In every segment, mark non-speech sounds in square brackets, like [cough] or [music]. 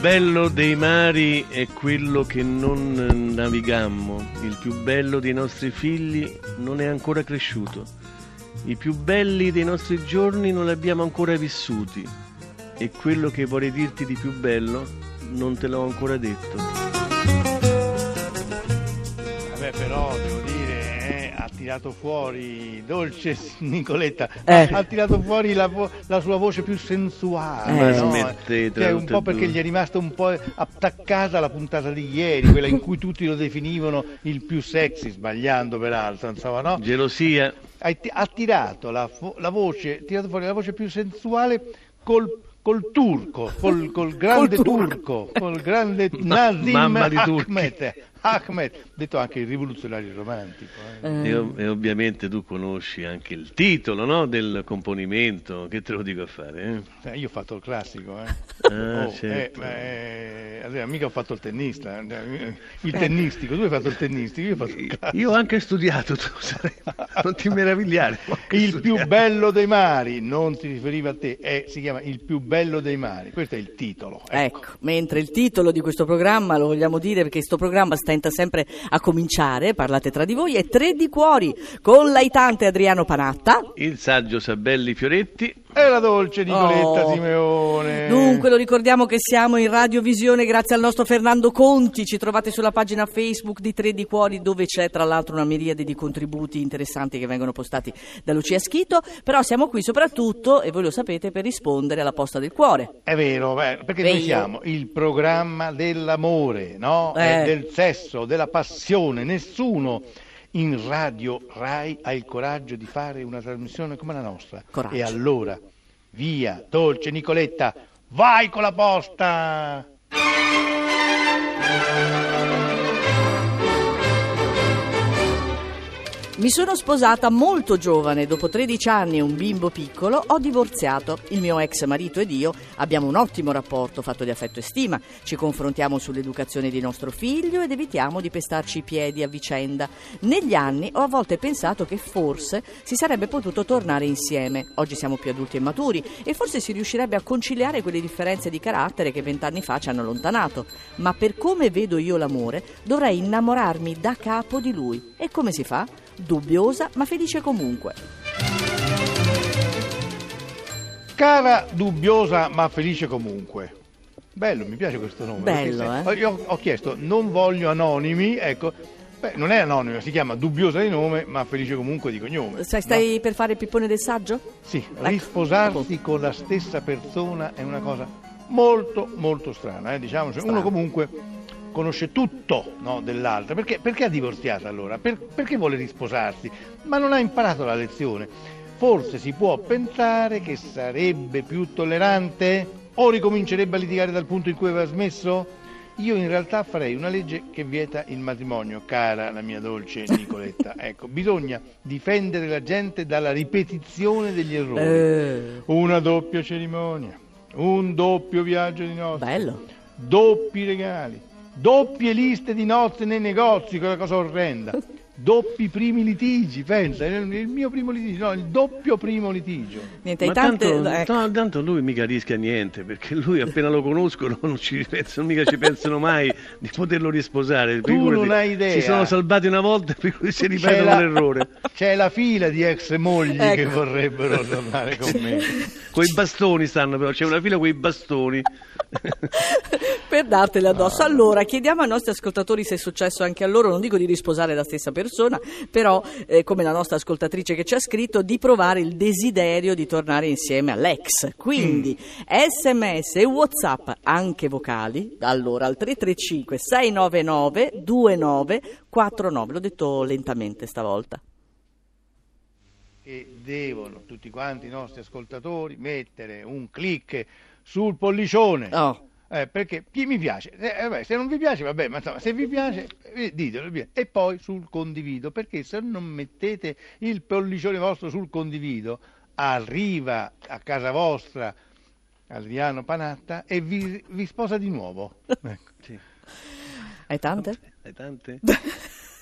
bello dei mari è quello che non navigammo, il più bello dei nostri figli non è ancora cresciuto, i più belli dei nostri giorni non li abbiamo ancora vissuti. E quello che vorrei dirti di più bello non te l'ho ancora detto. Tirato fuori, dolce [laughs] Nicoletta, Eh. ha tirato fuori la, vo- la sua voce più sensuale. Ma no? smettetela Che è un po' perché gli è rimasta un po' attaccata la puntata di ieri, quella in cui tutti lo definivano il più sexy, sbagliando peraltro, insomma, no? Gelosia, ha, ha tirato la, fo- la voce, tirato fuori la voce più sensuale col, col turco, col, col grande Col turco. turco, col grande [laughs] Ma- Nazim mamma di. Ahmed, Ahmed, detto anche il rivoluzionario romantico. eh. e, ov- e ovviamente tu conosci anche il titolo no, del componimento, che te lo dico a fare? eh? Eh, io ho fatto il classico, eh. Ah, Oh, certo. eh, eh, allora, mica ho fatto il tennista, eh, il tennistico, tu hai fatto il tennistico, io ho fatto il classico. Io ho anche studiato, tu sai, non ti meravigliare. [laughs] Il più bello dei mari, non si riferiva a te, eh, si chiama Il più bello dei mari, questo è il titolo. Ecco, mentre il titolo di questo programma lo vogliamo dire perché questo programma stenta sempre a cominciare, parlate tra di voi, è Tre di Cuori con l'aitante Adriano Panatta. Il saggio Sabelli Fioretti, E la dolce Nicoletta Oh. Simeone. Dunque lo ricordiamo che siamo in radiovisione grazie al nostro Fernando Conti, ci trovate sulla pagina Facebook di Tre di Cuori dove c'è tra l'altro una miriade di contributi interessanti che vengono postati da Lucia Schito, però siamo qui soprattutto, e voi lo sapete, per rispondere alla posta del cuore. È vero, beh, perché Vero. noi siamo il programma dell'amore, no? Eh. Del sesso, della passione. Nessuno in radio Rai ha il coraggio di fare una trasmissione come la nostra. Coraggio. E allora, via, dolce Nicoletta, vai con la posta! Mi sono sposata molto giovane, dopo 13 anni e un bimbo piccolo, ho divorziato. Il mio ex marito ed io abbiamo un ottimo rapporto fatto di affetto e stima, ci confrontiamo sull'educazione di nostro figlio ed evitiamo di pestarci i piedi a vicenda. Negli anni ho a volte pensato che forse si sarebbe potuto tornare insieme. Oggi siamo più adulti e maturi e forse si riuscirebbe a conciliare quelle differenze di carattere che vent'anni fa ci hanno allontanato. Ma per come vedo io l'amore, dovrei innamorarmi da capo di lui. E come si fa? Dubbiosa ma felice comunque. Cara, dubbiosa ma felice comunque. Bello, mi piace questo nome. Bello, se- Io ho, ho chiesto, non voglio anonimi, ecco. Beh, non è anonimo, si chiama dubbiosa di nome, ma felice comunque di cognome. Stai, no? per fare il pippone del saggio? Sì, Ecco. risposarsi con la stessa persona è una cosa molto, molto strana, eh, diciamo. Cioè, Strano. Uno comunque conosce tutto no, dell'altra. Perché, perché ha divorziato allora? Per- perché vuole risposarsi? Ma non ha imparato la lezione. Forse si può pensare che sarebbe più tollerante o ricomincerebbe a litigare dal punto in cui aveva smesso? Io in realtà farei una legge che vieta il matrimonio, cara la mia dolce Nicoletta. [laughs] Ecco, bisogna difendere la gente dalla ripetizione degli errori. Eh, Una doppia cerimonia, un doppio viaggio di nozze, bello. doppi regali, doppie liste di nozze nei negozi, una cosa orrenda. [laughs] Doppi primi litigi, pensa, il mio primo litigio, no, il doppio primo litigio. Niente, ma tante... tanto, ecco. no, tanto lui mica rischia niente, perché lui appena lo conoscono non ci pensano, mica ci pensano mai di poterlo risposare. Tu Figurati, non hai idea. Si sono salvati una volta, per cui si ripetono la- l'errore. C'è la fila di ex mogli che Ecco. vorrebbero tornare con me. [laughs] Con i bastoni stanno però, c'è una fila con i bastoni. per dartele addosso. Allora, chiediamo ai nostri ascoltatori se è successo anche a loro, non dico di risposare la stessa persona, però, eh, come la nostra ascoltatrice che ci ha scritto, di provare il desiderio di tornare insieme all'ex. Quindi, sms e whatsapp, anche vocali, allora al 335 699 2949. L'ho detto lentamente stavolta. E devono tutti quanti i nostri ascoltatori mettere un click sul pollicione. Oh. Eh, perché chi mi piace, Eh, vabbè, se non vi piace, vabbè, ma insomma, se vi piace, eh, ditelo. via. E poi sul condivido, perché se non mettete il pollicione vostro sul condivido, arriva a casa vostra Adriano Panatta e vi, vi sposa di nuovo. [laughs] Ecco. Sì. Hai tante? Hai tante? [laughs]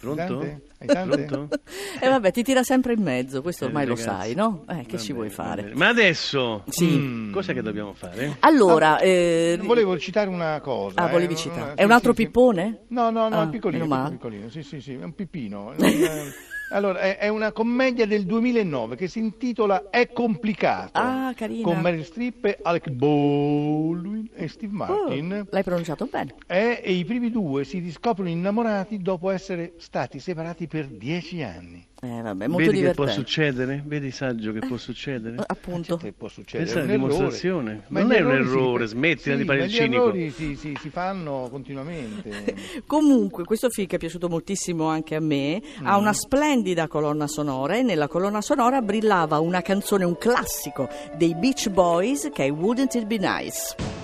Pronto? Tante? Hai tante? Pronto? [laughs] E vabbè, ti tira sempre in mezzo, questo ormai lo Eh, ragazzi, sai, no? Eh, che va ci vuoi bene, fare? Ma adesso, Sì. Mm. cos'è che dobbiamo fare? Allora, eh, Volevo citare una cosa. Ah, eh, volevi una- citare. sì, È un altro sì, sì. pippone? No, no, no, Ah, piccolino, piccolino, sì, sì, sì, è un pippino. [laughs] È allora, è, è una commedia del 2009 che si intitola È complicato. Ah, carina. Con Meryl Streep, Alec Baldwin e Steve Martin. Oh, l'hai pronunciato bene. Eh, e i primi due si riscoprono innamorati dopo essere stati separati per dieci anni. Eh, vabbè, molto Vedi che può divertente. succedere? Vedi saggio che può succedere? Eh, Appunto. Che può succedere? Questa è un una errore. dimostrazione. Ma Non gli è un errori si- errore, smettila sì, di fare il gli cinico. errori si, si- si fanno continuamente. [laughs] Comunque, questo film che è piaciuto moltissimo anche a me, ha Mm. una splendida colonna sonora e nella colonna sonora brillava una canzone, un classico dei Beach Boys che è Wouldn't It Be Nice?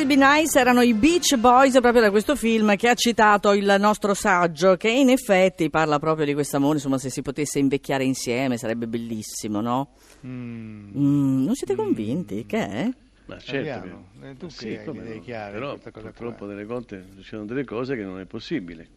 It Be Nice erano i Beach Boys proprio da questo film che ha citato il nostro saggio che in effetti parla proprio di quest'amore, insomma se si potesse invecchiare insieme sarebbe bellissimo, no? Mm, non siete convinti? Che è? Ma certo che... eh, tu sì, che come no. chiare Però purtroppo qua. delle volte succedono delle cose che non è possibile.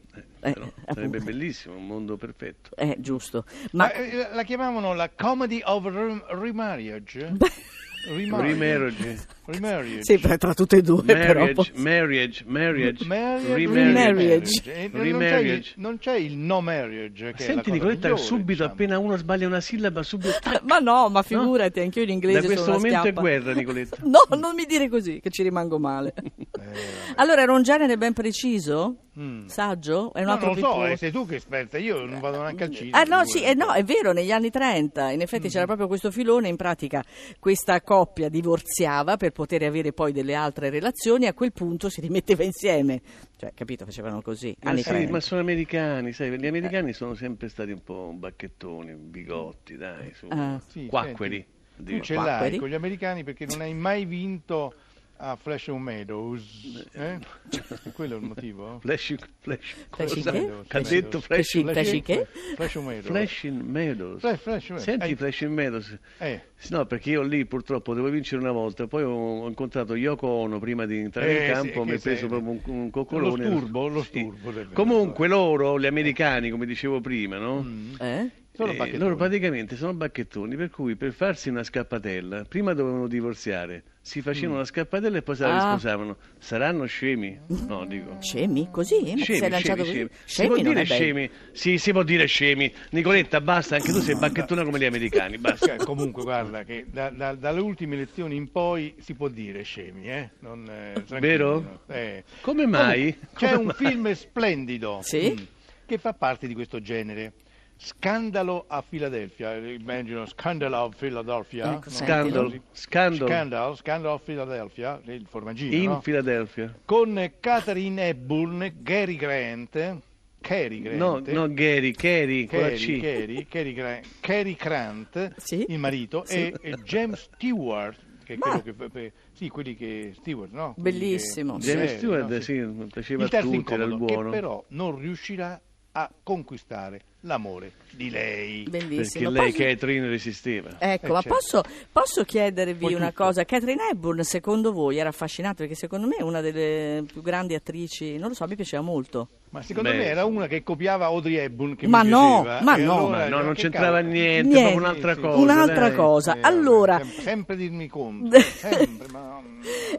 Eh, Eh, sarebbe bellissimo, un mondo perfetto. Eh, giusto. Ma Ma, eh, la chiamavano la comedy of rem- remarriage? [laughs] Remarriage. Remarriage. sì, tra tra tutte e due però. Marriage, marriage, marriage, Marriage, remarriage. Remarriage. Non c'è il- Remarriage. Non c'è il no marriage. Che è la Senti Nicoletta, migliore, subito diciamo. appena uno sbaglia una sillaba, subito tac, [laughs] Ma no, ma figurati, anch'io in inglese Da questo sono una momento è guerra, Nicoletta. [laughs] No, non mi dire così, che ci rimango male. [laughs] allora, era un genere ben preciso? Mm. Saggio? È un No, altro non lo so, eh, sei tu che esperta, io non vado neanche al cinema. Ah no, sì, eh, no, è vero, negli anni 30 in effetti Mm. c'era proprio questo filone, in pratica questa coppia divorziava per poter avere poi delle altre relazioni e a quel punto si rimetteva insieme. Cioè, capito, facevano così, Ma, anni sì, 30. ma sono americani, sai, gli americani sono sempre stati un po' bacchettoni, bigotti, dai, su, Ah. Sì, quacqueri. Tu addirittura. ce l'hai con gli americani perché non hai mai vinto a Flash Meadows. Eh? Quello è il motivo? Flash, flash, che? Che ha detto Flash, Flash- Flash che? Flash Meadows. Flash in Meadows. Flash, Flash Meadows. Senti Eh, Flash in Meadows. eh. Sì, No, perché io lì purtroppo devo vincere una volta, poi ho, incontrato Yoko Ono prima di entrare Eh, in sì, campo, che mi ha preso proprio un, un coccolone. Lo sturbo, lo Sì. sturbo del- Comunque loro, gli americani, come dicevo prima, no? Mm. Eh? Sono Eh, loro praticamente sono bacchettoni, per cui per farsi una scappatella, prima dovevano divorziare, si facevano Mm. la scappatella e poi se la Ah. risposavano. Saranno scemi? No, dico. Scemi? Così? Ma Scemi, sei lanciato scemi, così? scemi. Si può dire scemi? Sì, si può dire scemi. Nicoletta, basta, anche tu sei bacchettona come gli americani, basta. Cioè, comunque, guarda, che da- da- dalle ultime elezioni in poi si può dire scemi, eh? Non, eh, Vero? Eh. Come mai? Comunque, C'è Come un mai? film splendido Sì? mm, che fa parte di questo genere. Scandalo a Filadelfia, immagino Scandalo of Philadelphia. Ecco, no? Scandal, Così. scandal Scandal, Scandal of Philadelphia, il formaggino, in no? Filadelfia. con Catherine Hepburn, Gary Grant, Cary Grant, No, no, Gary, Cary, Cary. Cary, Cary Grant, Cary Grant, Sì. il marito, Sì. e, e James Stewart, che è Ma- quello che, sì, quelli che Stewart, no? Quelli Bellissimo. che- James Stewart, no, sì, piaceva Il a terzo tutti, era il incomodo, buono. che però non riuscirà a conquistare l'amore di lei. Perché Bellissimo. lei, Posso- Catherine, resisteva. Ecco, Eh, ma certo. posso, posso chiedervi una tutto. cosa? Catherine Hepburn, secondo voi, era affascinante? Perché secondo me è una delle più grandi attrici, non lo so, mi piaceva molto. Ma secondo Beh, me era una che copiava Audrey Hepburn che Ma mi no, piaceva, ma no. allora- Ma no, non c'entrava cavolo. niente, Niente. un'altra Sì, sì. cosa. Un'altra dai. cosa. Eh, allora, sem- sempre dirmi conto, [laughs] sempre, ma...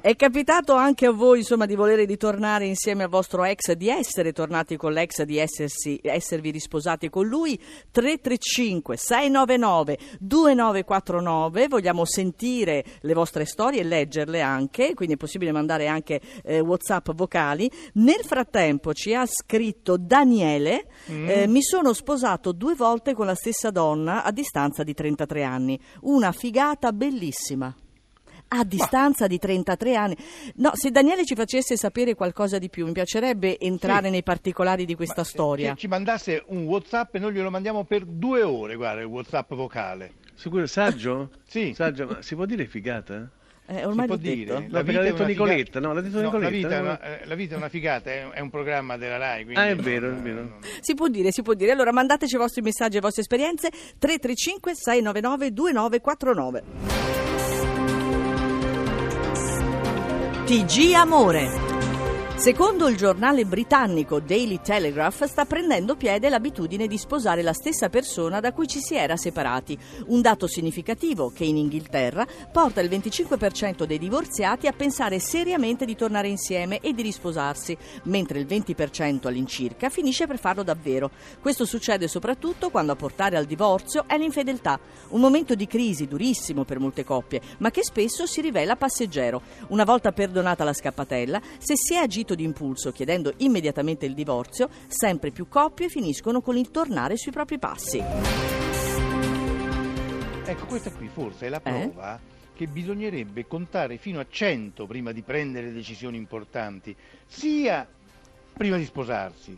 è capitato anche a voi, insomma, di volere ritornare insieme al vostro ex, di essere tornati con l'ex, di essersi, esservi risposati con lui? 335 699 2949. Vogliamo sentire le vostre storie e leggerle anche, quindi è possibile mandare anche eh, WhatsApp vocali. Nel frattempo ci ha scritto Daniele, eh, mi sono sposato due volte con la stessa donna a distanza di 33 anni. Una figata bellissima. A distanza di 33 anni. No, se Daniele ci facesse sapere qualcosa di più, mi piacerebbe entrare Sì. nei particolari di questa Ma, storia. Che ci mandasse un WhatsApp e noi glielo mandiamo per due ore, guarda, il WhatsApp vocale. Sicuro, saggio? Sì. Saggio, ma si può dire figata? Eh, ormai si può dire? No, l'ha è detto Nicoletta, no, l'ha detto la Nicoletta, vita, è no? una, eh, la vita è una figata, è, è un programma della RAI. quindi Ah, è non- vero, è vero. non- Si può dire, si può dire. Allora mandateci i vostri messaggi e le vostre esperienze 335 699 2949. TG Amore. Secondo il giornale britannico Daily Telegraph sta prendendo piede l'abitudine di sposare la stessa persona da cui ci si era separati, un dato significativo che in Inghilterra porta il 25% dei divorziati a pensare seriamente di tornare insieme e di risposarsi, mentre il 20% all'incirca finisce per farlo davvero. Questo succede soprattutto quando a portare al divorzio è l'infedeltà, un momento di crisi durissimo per molte coppie, ma che spesso si rivela passeggero. Una volta perdonata la scappatella, se si è agito di impulso chiedendo immediatamente il divorzio, sempre più coppie finiscono con il tornare sui propri passi. Ecco, questa qui forse è la Eh? prova che bisognerebbe contare fino a 100 prima di prendere decisioni importanti, sia prima di sposarsi,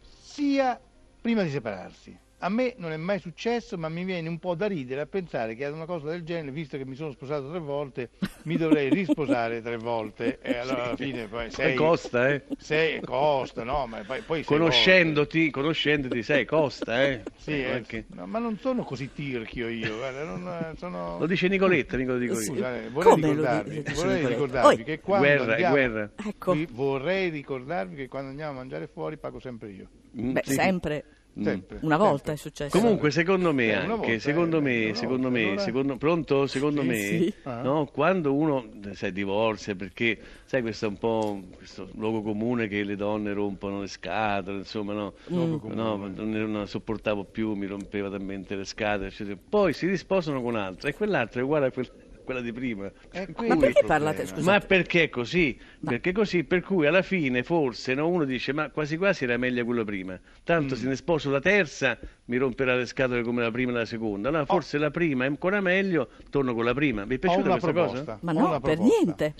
sia prima di separarsi. A me non è mai successo, ma mi viene un po' da ridere a pensare che ad una cosa del genere, visto che mi sono sposato tre volte, mi dovrei risposare tre volte e [laughs] allora alla fine poi E sei... costa, eh? sei costa, no? Ma poi, poi sei Conoscendoti, conoscendoti, sai, costa, eh? Sì, Eh, perché- no, ma non sono così tirchio io, guarda, non, eh, sono... Lo dice Nicoletta, Nicola dico Sì. io. Scusate, vorrei Come lo ricordarvi, dice vorrei Nicoletta? ricordarvi Oi. che quando Guerra, è andiamo, guerra. Ecco. Vorrei ricordarvi che quando andiamo a mangiare fuori pago sempre io. Mm, Beh, sì. sempre. Mm. Sempre. Una volta sempre. è successo. Comunque, secondo me Eh, anche, volta, secondo eh, me, una secondo volta, me, allora- secondo, pronto? Secondo me, sì. Ah. no, quando uno sai, divorzia, perché sai, questo è un po' questo luogo comune che le donne rompono le scatole, insomma, no, Luogo no, non la sopportavo più, mi rompeva talmente le scatole, eccetera. poi si risposano con un'altra e quell'altra è uguale a quella, quella di prima. Per Ma perché parlate, problema. scusa? ma perché è così? Perché così, per cui alla fine forse no, uno dice ma quasi quasi era meglio quello prima. Tanto Mm. se ne sposo la terza mi romperà le scatole come la prima e la seconda. No, forse la prima è ancora meglio, torno con la prima. Vi è piaciuta questa proposta. cosa? Ma no, per niente.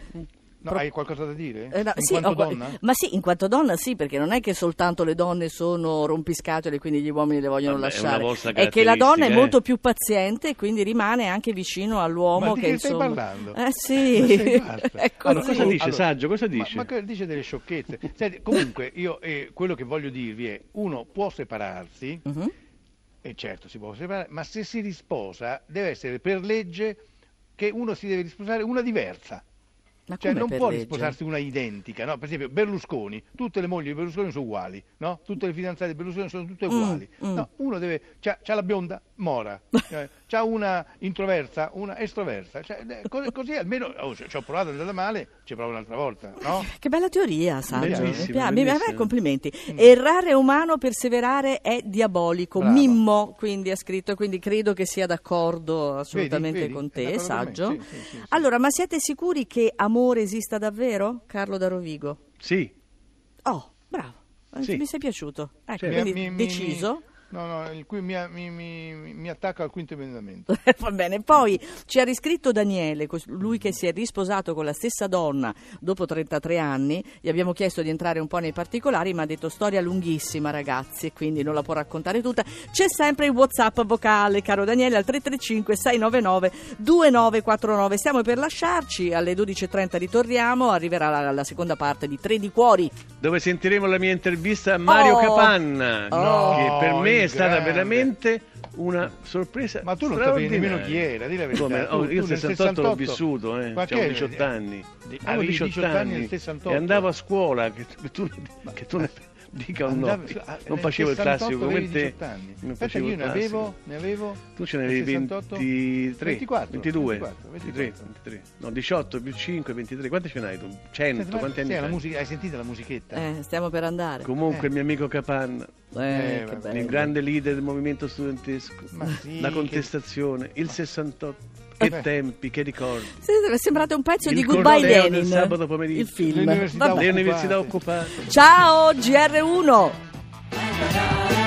No, Pro- hai qualcosa da dire? Eh, no, In sì, quanto ho ma sì, in quanto donna sì, perché non è che soltanto le donne sono rompiscatole e quindi gli uomini le vogliono Vabbè, è una lasciare. vostra È che la donna è caratteristica, molto eh. più paziente e quindi rimane anche vicino all'uomo Ma di che che stai insomma... parlando? Eh [laughs] sì, Ma [laughs] è così. Allora, cosa dice, Saggio? Cosa ma- dice? Ma, che dice delle sciocchezze. Senti, comunque, io eh, quello che voglio dirvi è, uno può separarsi, Mhm. e certo si può separare, ma se si risposa deve essere per legge che uno si deve risposare una diversa. Ma Cioè non può legge? risposarsi una identica, no? Per esempio Berlusconi, tutte le mogli di Berlusconi sono uguali, no? Tutte le fidanzate di Berlusconi sono tutte Mm, uguali. mm. No, uno deve c'ha, c'ha la bionda Mora, [laughs] eh, c'ha una introversa, una estroversa, cioè, eh, co- così almeno oh, ci ho provato è andata male, ci provo un'altra volta, no? [laughs] Che bella teoria, Saggio. Mi bellissima. eh, complimenti. Errare è umano, perseverare è diabolico. Brava. Mimmo, quindi ha scritto, quindi credo che sia d'accordo assolutamente vedi? con È te, d'accordo con me, Saggio. sì, sì, sì, sì. Allora, ma siete sicuri che amore esista davvero? Carlo da Rovigo. Sì, Oh, bravo. Sì. Mi sei piaciuto. Ecco, Certo. quindi Mi- mi- deciso. mi- no, no, il cui mi, mi, mi, mi attacca al quinto emendamento. [laughs] Va bene, poi ci ha riscritto Daniele, lui che si è risposato con la stessa donna dopo 33 anni, gli abbiamo chiesto di entrare un po' nei particolari, ma ha detto storia lunghissima ragazzi, quindi non la può raccontare tutta. C'è sempre il Whatsapp vocale, caro Daniele, al 335 699 2949. Stiamo per lasciarci, alle 12.30 ritorniamo, arriverà la, la seconda parte di Tre di Cuori. dove sentiremo la mia intervista a Mario Oh. Capanna, Oh. che per me è stata grande. veramente una sorpresa Ma tu non sapevi nemmeno chi era, di la verità. Come? Tu- Oh, tu io nel il 68 l'ho 68 vissuto, eh. Che- 18 anni. Avevo uno di 18 anni nel 68. e andavo a scuola, che tu, che tu ne dica un no. Ah, Non facevo il 68 classico come te. 18 anni. Non Aspetta, facevo io ne avevo, ne avevo Tu ce ne avevi 68? 23, 24, 22, 24, 23, 23. No, 18 più 5, 23. Quanti ce n'hai tu? 100, Senti, ma- quanti anni fai? musica- hai sentito la musichetta? Eh, stiamo per andare. Comunque il mio amico Capanna, Eh, Eh, che il grande leader del movimento studentesco, Ma sì, la che- contestazione, il 68, che Beh. tempi, che ricordi. Sì, sembrate un pezzo Il di Goodbye Lenin. sabato pomeriggio. Il film. Le università Vabbè. Le università occupate. Ciao GR1. Bye.